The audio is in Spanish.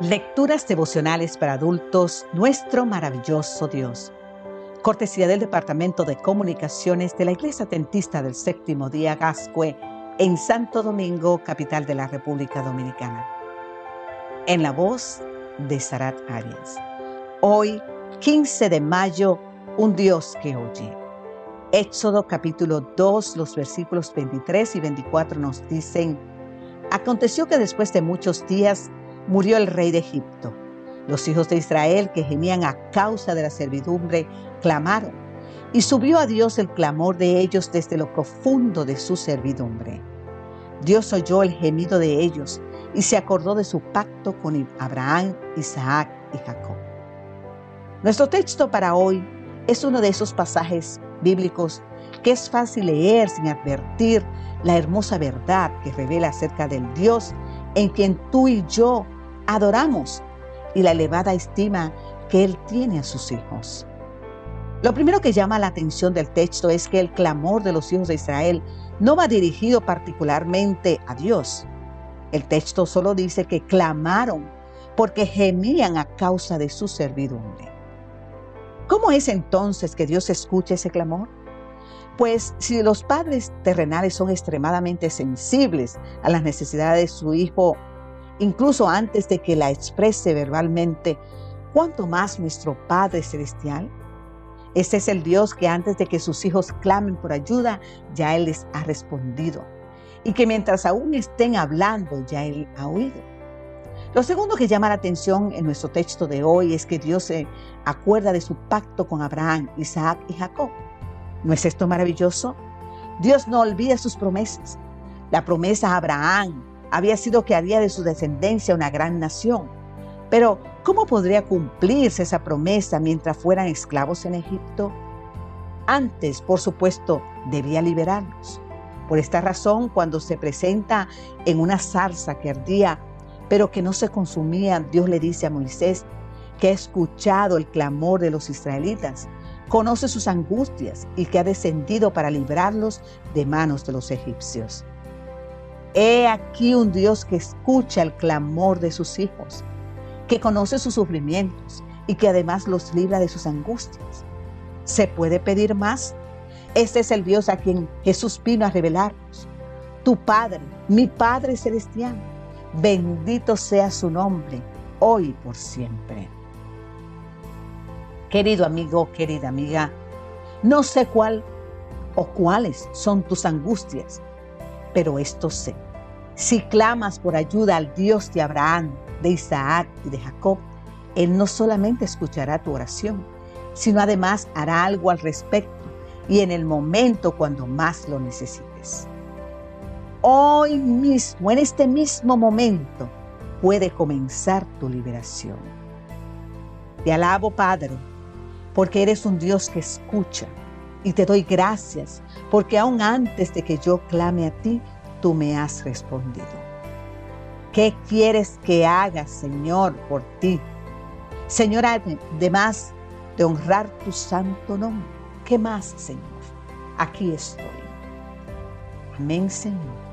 Lecturas devocionales para adultos, nuestro maravilloso Dios. Cortesía del Departamento de Comunicaciones de la Iglesia Tentista del Séptimo Día Gascue en Santo Domingo, capital de la República Dominicana. En la voz de Sarat Arias. Hoy, 15 de mayo, un Dios que oye. Éxodo capítulo 2, los versículos 23 y 24 nos dicen, Aconteció que después de muchos días, murió el rey de Egipto. Los hijos de Israel que gemían a causa de la servidumbre clamaron, y subió a Dios el clamor de ellos desde lo profundo de su servidumbre. Dios oyó el gemido de ellos y se acordó de su pacto con Abraham, Isaac y Jacob. Nuestro texto para hoy es uno de esos pasajes bíblicos que es fácil leer sin advertir la hermosa verdad que revela acerca del Dios en quien tú y yo adoramos y la elevada estima que Él tiene a sus hijos. Lo primero que llama la atención del texto es que el clamor de los hijos de Israel no va dirigido particularmente a Dios. El texto solo dice que clamaron porque gemían a causa de su servidumbre. ¿Cómo es entonces que Dios escucha ese clamor? Pues si los padres terrenales son extremadamente sensibles a las necesidades de su hijo incluso antes de que la exprese verbalmente, ¿cuánto más nuestro Padre Celestial? Este es el Dios que antes de que sus hijos clamen por ayuda, ya Él les ha respondido. Y que mientras aún estén hablando, ya Él ha oído. Lo segundo que llama la atención en nuestro texto de hoy es que Dios se acuerda de su pacto con Abraham, Isaac y Jacob. ¿No es esto maravilloso? Dios no olvida sus promesas. La promesa a Abraham, había sido que haría de su descendencia una gran nación. Pero, ¿cómo podría cumplirse esa promesa mientras fueran esclavos en Egipto? Antes, por supuesto, debía liberarlos. Por esta razón, cuando se presenta en una zarza que ardía, pero que no se consumía, Dios le dice a Moisés que ha escuchado el clamor de los israelitas, conoce sus angustias y que ha descendido para librarlos de manos de los egipcios. He aquí un Dios que escucha el clamor de sus hijos, que conoce sus sufrimientos y que además los libra de sus angustias. ¿Se puede pedir más? Este es el Dios a quien Jesús vino a revelarnos. Tu Padre, mi Padre Celestial, bendito sea su nombre, hoy y por siempre. Querido amigo, querida amiga, no sé cuál o cuáles son tus angustias pero esto sé. Si clamas por ayuda al Dios de Abraham, de Isaac y de Jacob, Él no solamente escuchará tu oración, sino además hará algo al respecto y en el momento cuando más lo necesites. Hoy mismo, en este mismo momento, puede comenzar tu liberación. Te alabo, Padre, porque eres un Dios que escucha y te doy gracias porque aún antes de que yo clame a ti, tú me has respondido. ¿Qué quieres que haga, Señor, por ti? Señor, además de honrar tu santo nombre, ¿qué más, Señor? Aquí estoy. Amén, Señor.